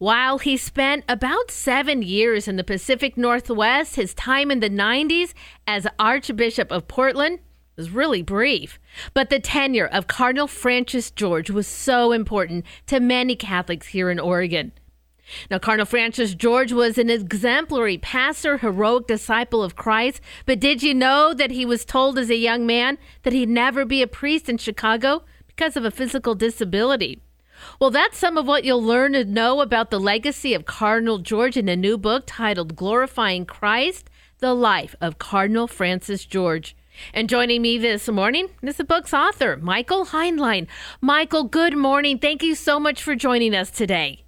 While he spent about seven years in the Pacific Northwest, his time in the 90s as Archbishop of Portland was really brief. But the tenure of Cardinal Francis George was so important to many Catholics here in Oregon. Now, Cardinal Francis George was an exemplary pastor, heroic disciple of Christ. But did you know that he was told as a young man that he'd never be a priest in Chicago because of a physical disability? Well, that's some of what you'll learn and know about the legacy of Cardinal George in a new book titled Glorifying Christ The Life of Cardinal Francis George. And joining me this morning is the book's author, Michael Heinlein. Michael, good morning. Thank you so much for joining us today.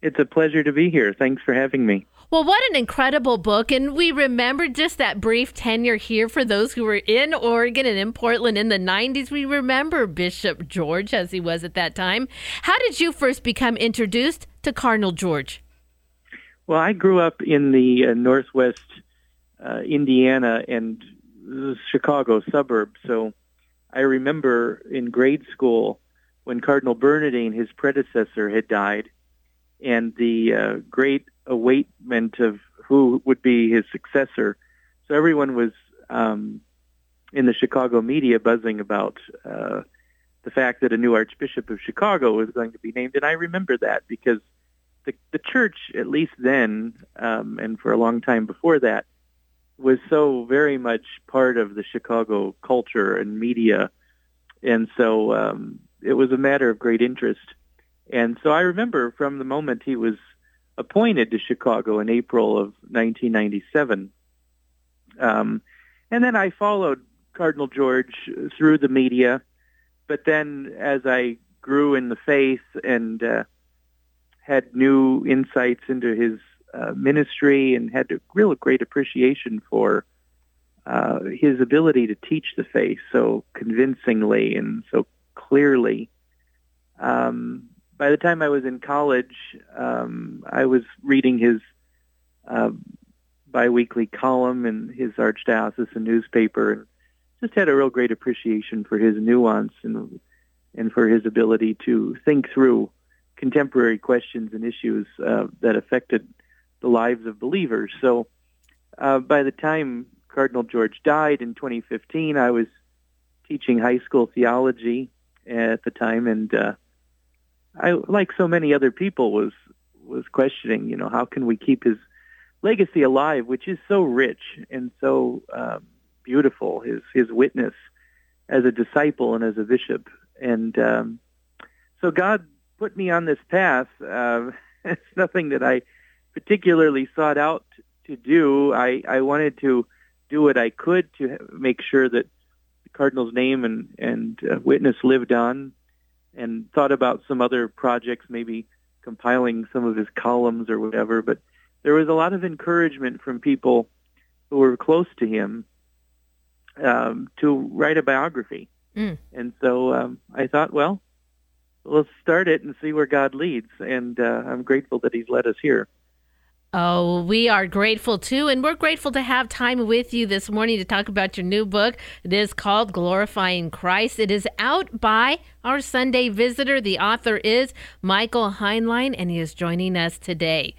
It's a pleasure to be here. Thanks for having me. Well, what an incredible book. And we remember just that brief tenure here for those who were in Oregon and in Portland in the 90s. We remember Bishop George as he was at that time. How did you first become introduced to Cardinal George? Well, I grew up in the uh, Northwest uh, Indiana and Chicago suburb. So I remember in grade school when Cardinal Bernardin, his predecessor, had died and the uh, great awaitment of who would be his successor. So everyone was um, in the Chicago media buzzing about uh, the fact that a new Archbishop of Chicago was going to be named, and I remember that because the the church, at least then, um, and for a long time before that, was so very much part of the Chicago culture and media, and so um, it was a matter of great interest. And so I remember from the moment he was appointed to Chicago in April of 1997. Um, and then I followed Cardinal George through the media. But then as I grew in the faith and uh, had new insights into his uh, ministry and had a real great appreciation for uh, his ability to teach the faith so convincingly and so clearly, um, by the time I was in college, um, I was reading his uh, biweekly column in his archdiocese newspaper, and just had a real great appreciation for his nuance and and for his ability to think through contemporary questions and issues uh, that affected the lives of believers. So, uh, by the time Cardinal George died in 2015, I was teaching high school theology at the time, and uh, I, like so many other people, was was questioning, you know, how can we keep his legacy alive, which is so rich and so um, beautiful. His his witness as a disciple and as a bishop, and um, so God put me on this path. Uh, it's nothing that I particularly sought out to do. I I wanted to do what I could to make sure that the cardinal's name and and uh, witness lived on and thought about some other projects, maybe compiling some of his columns or whatever. But there was a lot of encouragement from people who were close to him um, to write a biography. Mm. And so um, I thought, well, let's start it and see where God leads. And uh, I'm grateful that He's led us here. Oh, we are grateful too. And we're grateful to have time with you this morning to talk about your new book. It is called Glorifying Christ. It is out by our Sunday visitor. The author is Michael Heinlein, and he is joining us today.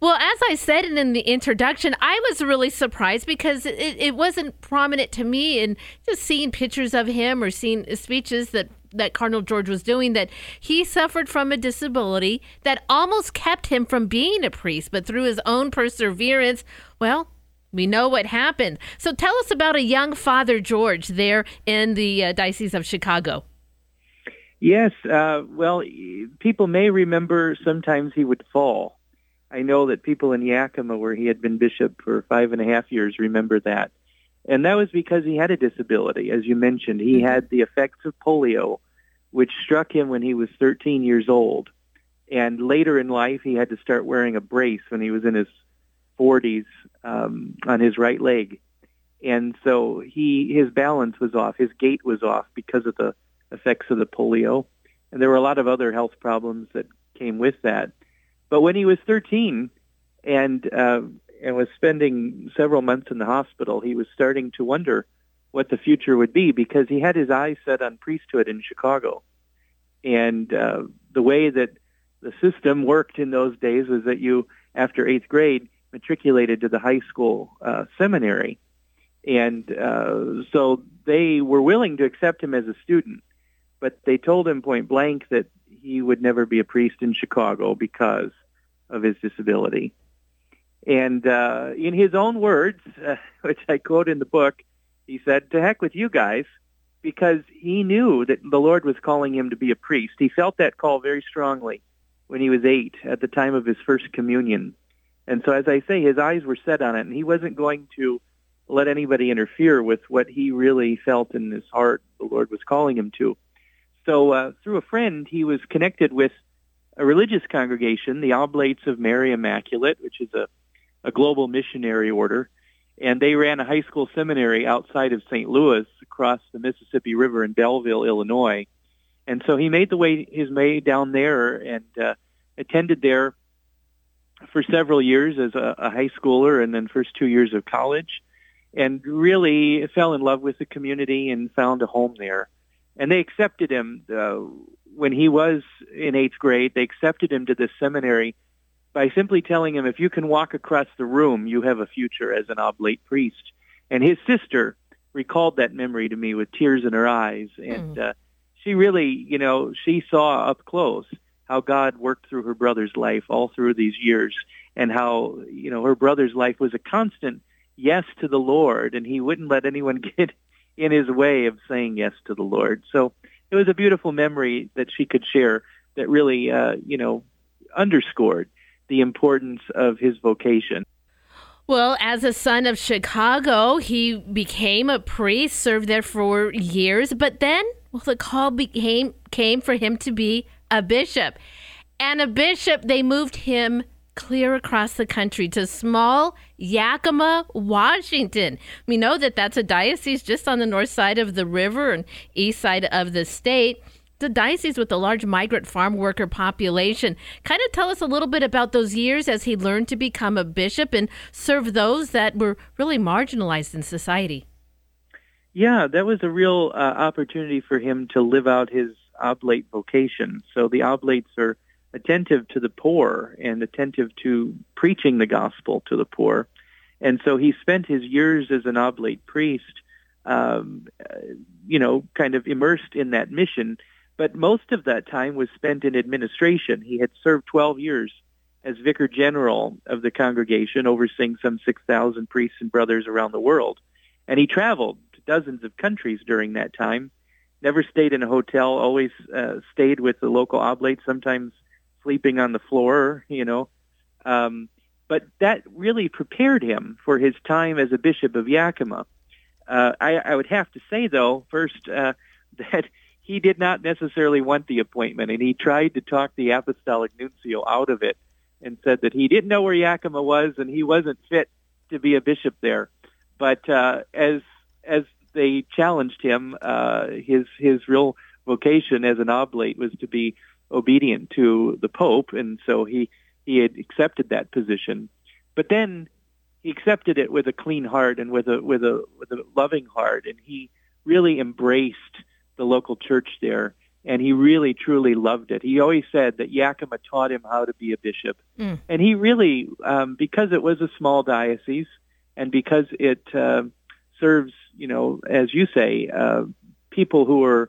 Well, as I said in the introduction, I was really surprised because it, it wasn't prominent to me and just seeing pictures of him or seeing speeches that that Cardinal George was doing that he suffered from a disability that almost kept him from being a priest, but through his own perseverance, well, we know what happened. So tell us about a young Father George there in the uh, Diocese of Chicago. Yes, uh, well, people may remember sometimes he would fall. I know that people in Yakima, where he had been bishop for five and a half years, remember that. And that was because he had a disability. As you mentioned, he mm-hmm. had the effects of polio, which struck him when he was 13 years old. And later in life, he had to start wearing a brace when he was in his 40s um, on his right leg. And so he his balance was off, his gait was off because of the effects of the polio. And there were a lot of other health problems that came with that. But when he was 13 and uh, and was spending several months in the hospital, he was starting to wonder what the future would be because he had his eyes set on priesthood in Chicago. And uh, the way that the system worked in those days was that you, after eighth grade, matriculated to the high school uh, seminary. And uh, so they were willing to accept him as a student, but they told him point blank that he would never be a priest in Chicago because of his disability. And uh, in his own words, uh, which I quote in the book, he said, to heck with you guys, because he knew that the Lord was calling him to be a priest. He felt that call very strongly when he was eight at the time of his first communion. And so, as I say, his eyes were set on it, and he wasn't going to let anybody interfere with what he really felt in his heart the Lord was calling him to. So, uh, through a friend, he was connected with a religious congregation, the Oblates of Mary Immaculate, which is a, a global missionary order. And they ran a high school seminary outside of St. Louis across the Mississippi River in Belleville, Illinois. And so he made the way his way down there and uh, attended there for several years as a, a high schooler and then first two years of college and really fell in love with the community and found a home there. And they accepted him uh, when he was in eighth grade. They accepted him to this seminary by simply telling him, if you can walk across the room, you have a future as an oblate priest. And his sister recalled that memory to me with tears in her eyes. And mm. uh, she really, you know, she saw up close how God worked through her brother's life all through these years and how, you know, her brother's life was a constant yes to the Lord and he wouldn't let anyone get in his way of saying yes to the Lord. So it was a beautiful memory that she could share that really, uh, you know, underscored the importance of his vocation. Well, as a son of Chicago, he became a priest, served there for years, but then well, the call became came for him to be a bishop. And a bishop, they moved him clear across the country to small Yakima, Washington. We know that that's a diocese just on the north side of the river and east side of the state. The diocese with a large migrant farm worker population. Kind of tell us a little bit about those years as he learned to become a bishop and serve those that were really marginalized in society. Yeah, that was a real uh, opportunity for him to live out his oblate vocation. So the oblates are attentive to the poor and attentive to preaching the gospel to the poor. And so he spent his years as an oblate priest, um, you know, kind of immersed in that mission. But most of that time was spent in administration. He had served 12 years as vicar general of the congregation, overseeing some 6,000 priests and brothers around the world. And he traveled to dozens of countries during that time never stayed in a hotel, always uh, stayed with the local oblates, sometimes sleeping on the floor, you know. Um, but that really prepared him for his time as a bishop of Yakima. Uh, I, I would have to say, though, first, uh, that he did not necessarily want the appointment, and he tried to talk the apostolic nuncio out of it and said that he didn't know where Yakima was and he wasn't fit to be a bishop there. But uh, as as they challenged him. Uh, his his real vocation as an oblate was to be obedient to the Pope, and so he he had accepted that position. But then he accepted it with a clean heart and with a with a with a loving heart, and he really embraced the local church there, and he really truly loved it. He always said that Yakima taught him how to be a bishop, mm. and he really um, because it was a small diocese and because it uh, serves you know, as you say, uh, people who are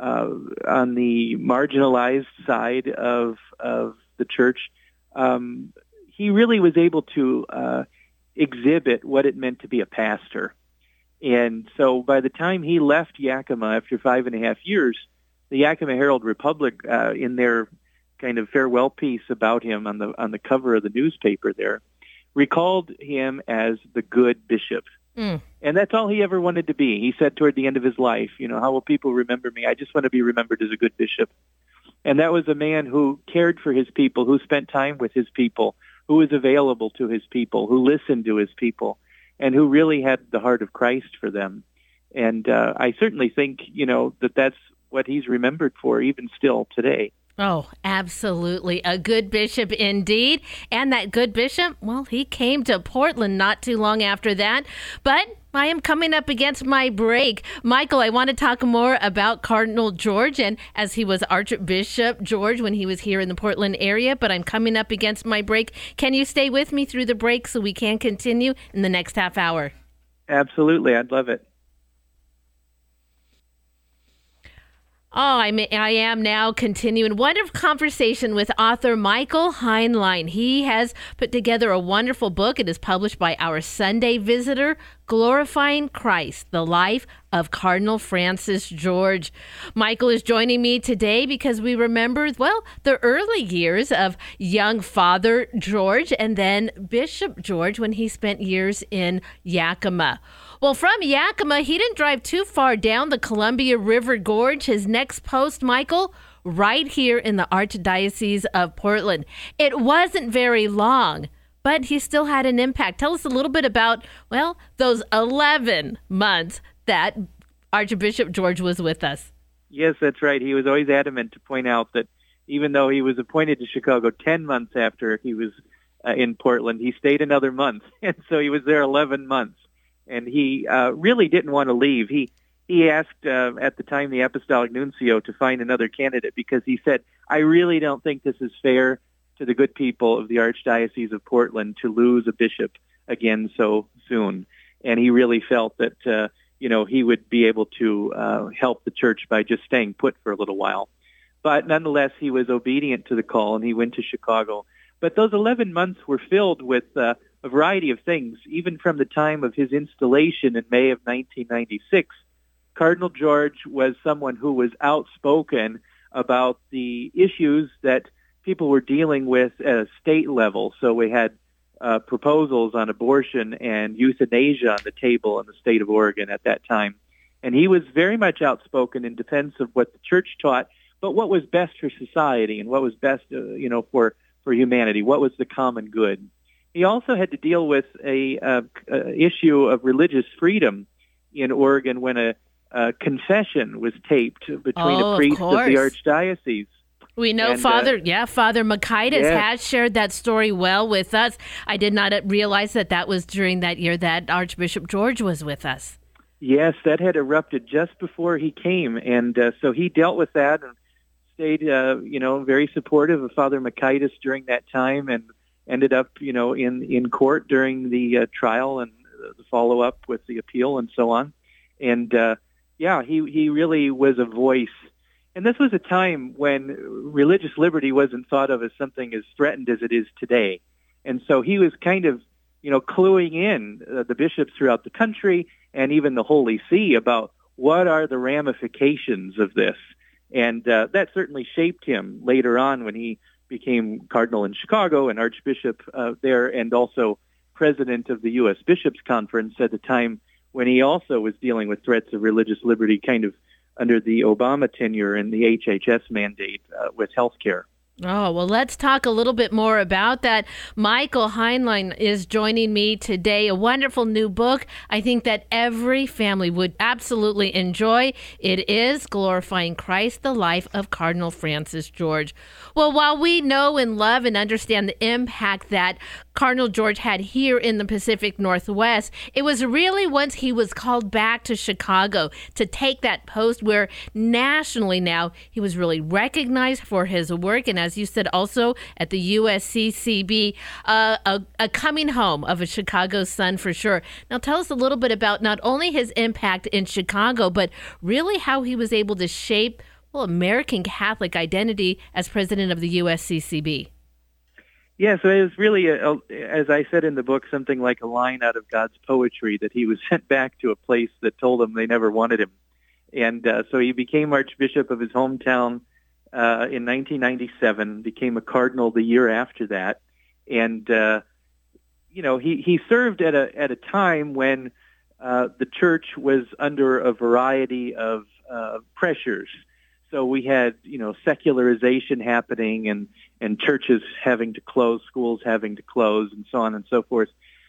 uh, on the marginalized side of of the church. Um, he really was able to uh, exhibit what it meant to be a pastor. And so by the time he left Yakima after five and a half years, the Yakima Herald Republic, uh, in their kind of farewell piece about him on the on the cover of the newspaper there, recalled him as the good bishop. Mm. And that's all he ever wanted to be. He said toward the end of his life, you know, how will people remember me? I just want to be remembered as a good bishop. And that was a man who cared for his people, who spent time with his people, who was available to his people, who listened to his people, and who really had the heart of Christ for them. And uh, I certainly think, you know, that that's what he's remembered for even still today. Oh, absolutely. A good bishop indeed. And that good bishop, well, he came to Portland not too long after that. But I am coming up against my break. Michael, I want to talk more about Cardinal George and as he was Archbishop George when he was here in the Portland area, but I'm coming up against my break. Can you stay with me through the break so we can continue in the next half hour? Absolutely. I'd love it. Oh, I'm, I am now continuing wonderful conversation with author Michael Heinlein. He has put together a wonderful book. It is published by our Sunday Visitor, Glorifying Christ, the life of Cardinal Francis George. Michael is joining me today because we remember, well, the early years of young Father George and then Bishop George when he spent years in Yakima. Well, from Yakima, he didn't drive too far down the Columbia River Gorge. His next post, Michael, right here in the Archdiocese of Portland. It wasn't very long, but he still had an impact. Tell us a little bit about, well, those 11 months that Archbishop George was with us. Yes, that's right. He was always adamant to point out that even though he was appointed to Chicago 10 months after he was uh, in Portland, he stayed another month. And so he was there 11 months and he uh, really didn't want to leave. He he asked uh, at the time the apostolic nuncio to find another candidate because he said, "I really don't think this is fair to the good people of the Archdiocese of Portland to lose a bishop again so soon." And he really felt that uh, you know he would be able to uh, help the church by just staying put for a little while. But nonetheless, he was obedient to the call, and he went to Chicago. But those 11 months were filled with uh, a variety of things, even from the time of his installation in May of 1996. Cardinal George was someone who was outspoken about the issues that people were dealing with at a state level. So we had uh, proposals on abortion and euthanasia on the table in the state of Oregon at that time. And he was very much outspoken in defense of what the church taught, but what was best for society and what was best, uh, you know, for, for humanity, what was the common good. He also had to deal with a, uh, issue of religious freedom in Oregon when a, a confession was taped between oh, a priest of, of, the archdiocese. We know And, uh, Father, yeah, Father Mockaitis yes. has shared that story well with us. I did not realize that that was during that year that Archbishop George was with us. Yes, that had erupted just before he came, and uh, so he dealt with that and stayed, uh, you know, very supportive of Father Mockaitis during that time, and ended up, you know, in in court during the uh, trial and the follow up with the appeal and so on. And uh, yeah, he he really was a voice. And this was a time when religious liberty wasn't thought of as something as threatened as it is today. And so he was kind of, you know, cluing in uh, the bishops throughout the country and even the Holy See about what are the ramifications of this. And uh, that certainly shaped him later on when he became cardinal in Chicago and archbishop uh, there, and also president of the U.S. Bishops Conference at the time when he also was dealing with threats of religious liberty, kind of under the Obama tenure and the HHS mandate uh, with healthcare. Oh, well, let's talk a little bit more about that. Michael Heinlein is joining me today. A wonderful new book I think that every family would absolutely enjoy. It is Glorifying Christ, the Life of Cardinal Francis George. Well, while we know and love and understand the impact that Cardinal George had here in the Pacific Northwest, it was really once he was called back to Chicago to take that post where nationally now he was really recognized for his work. And as you said, also at the USCCB, uh, a, a coming home of a Chicago son for sure. Now, tell us a little bit about not only his impact in Chicago, but really how he was able to shape well, American Catholic identity as president of the USCCB. Yeah, so it was really, a, a, as I said in the book, something like a line out of God's poetry that he was sent back to a place that told him they never wanted him. And uh, so he became Archbishop of his hometown uh, in 1997, became a cardinal the year after that. And, uh, you know, he, he served at a, at a time when uh, the church was under a variety of uh, pressures. So we had, you know, secularization happening and, and churches having to close, schools having to close, and so on and so forth.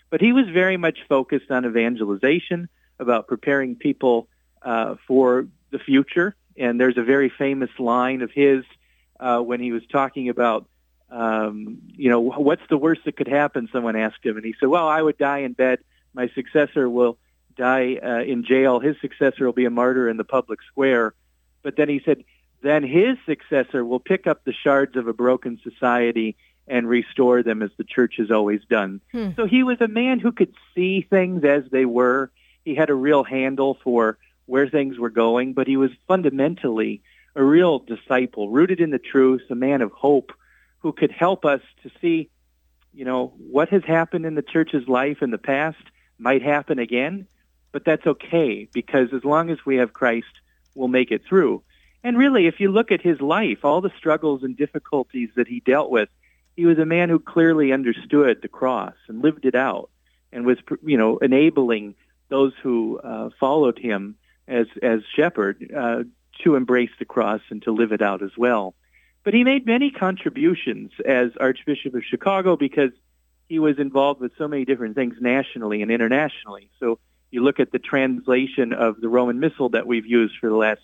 But he was very much focused on evangelization, about preparing people uh, for the future. And there's a very famous line of his uh, when he was talking about, um, you know, what's the worst that could happen? Someone asked him, and he said, "Well, I would die in bed. My successor will die uh, in jail. His successor will be a martyr in the public square. But then he said, then his successor will pick up the shards of a broken society and restore them as the church has always done. Hmm. So he was a man who could see things as they were. He had a real handle for where things were going, but he was fundamentally a real disciple, rooted in the truth, a man of hope who could help us to see, you know, what has happened in the church's life in the past might happen again, but that's okay because as long as we have Christ, we'll make it through. And really, if you look at his life, all the struggles and difficulties that he dealt with, he was a man who clearly understood the cross and lived it out and was, you know, enabling those who uh, followed him as as shepherd uh, to embrace the cross and to live it out as well. But he made many contributions as Archbishop of Chicago because he was involved with so many different things nationally and internationally. So you look at the translation of the Roman Missal that we've used for the last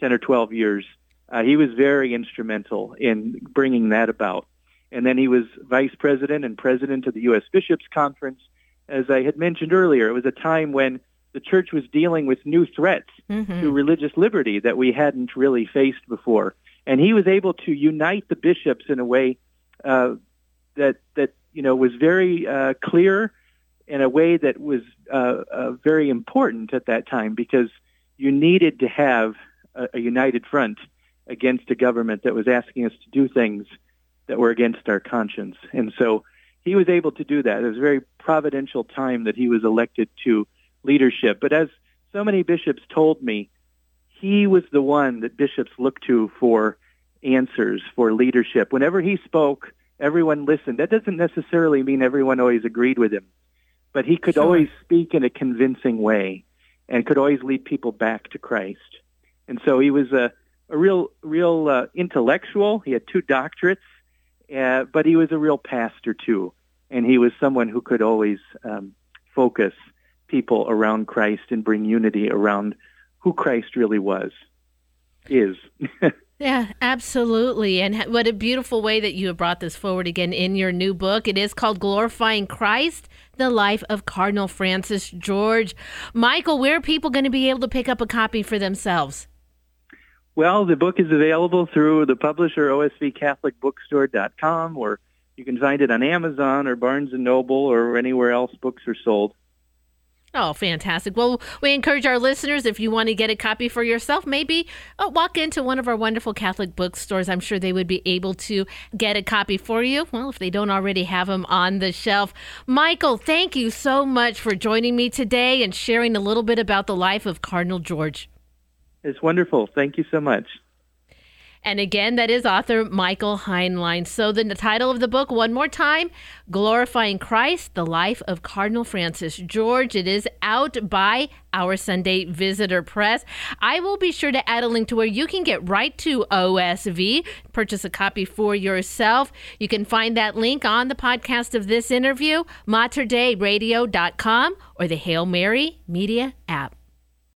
10 or 12 years. Uh, he was very instrumental in bringing that about. And then he was vice president and president of the U.S. Bishops Conference. As I had mentioned earlier, it was a time when the church was dealing with new threats mm-hmm. to religious liberty that we hadn't really faced before. And he was able to unite the bishops in a way uh, that that you know was very uh, clear, in a way that was uh, uh very important at that time because you needed to have a, a united front against a government that was asking us to do things that were against our conscience. And so he was able to do that. It was a very providential time that he was elected to leadership. But as so many bishops told me, he was the one that bishops looked to for answers, for leadership. Whenever he spoke, everyone listened. That doesn't necessarily mean everyone always agreed with him, but he could sure. always speak in a convincing way and could always lead people back to Christ. And so he was a, a real, real uh, intellectual. He had two doctorates, uh, but he was a real pastor too. And he was someone who could always um, focus people around Christ and bring unity around who Christ really was, is. Yeah, absolutely. And what a beautiful way that you have brought this forward again in your new book. It is called Glorifying Christ, the life of Cardinal Francis George. Michael, where are people going to be able to pick up a copy for themselves? Well, the book is available through the publisher osvcatholicbookstore.com or you can find it on Amazon or Barnes & Noble or anywhere else books are sold. Oh, fantastic. Well, we encourage our listeners, if you want to get a copy for yourself, maybe uh, walk into one of our wonderful Catholic bookstores. I'm sure they would be able to get a copy for you. Well, if they don't already have them on the shelf. Michael, thank you so much for joining me today and sharing a little bit about the life of Cardinal George. It's wonderful. Thank you so much. And again, that is author Michael Heinlein. So, the title of the book, one more time Glorifying Christ, the Life of Cardinal Francis George. It is out by our Sunday Visitor Press. I will be sure to add a link to where you can get right to OSV, purchase a copy for yourself. You can find that link on the podcast of this interview, materdeiradio.com or the Hail Mary Media app.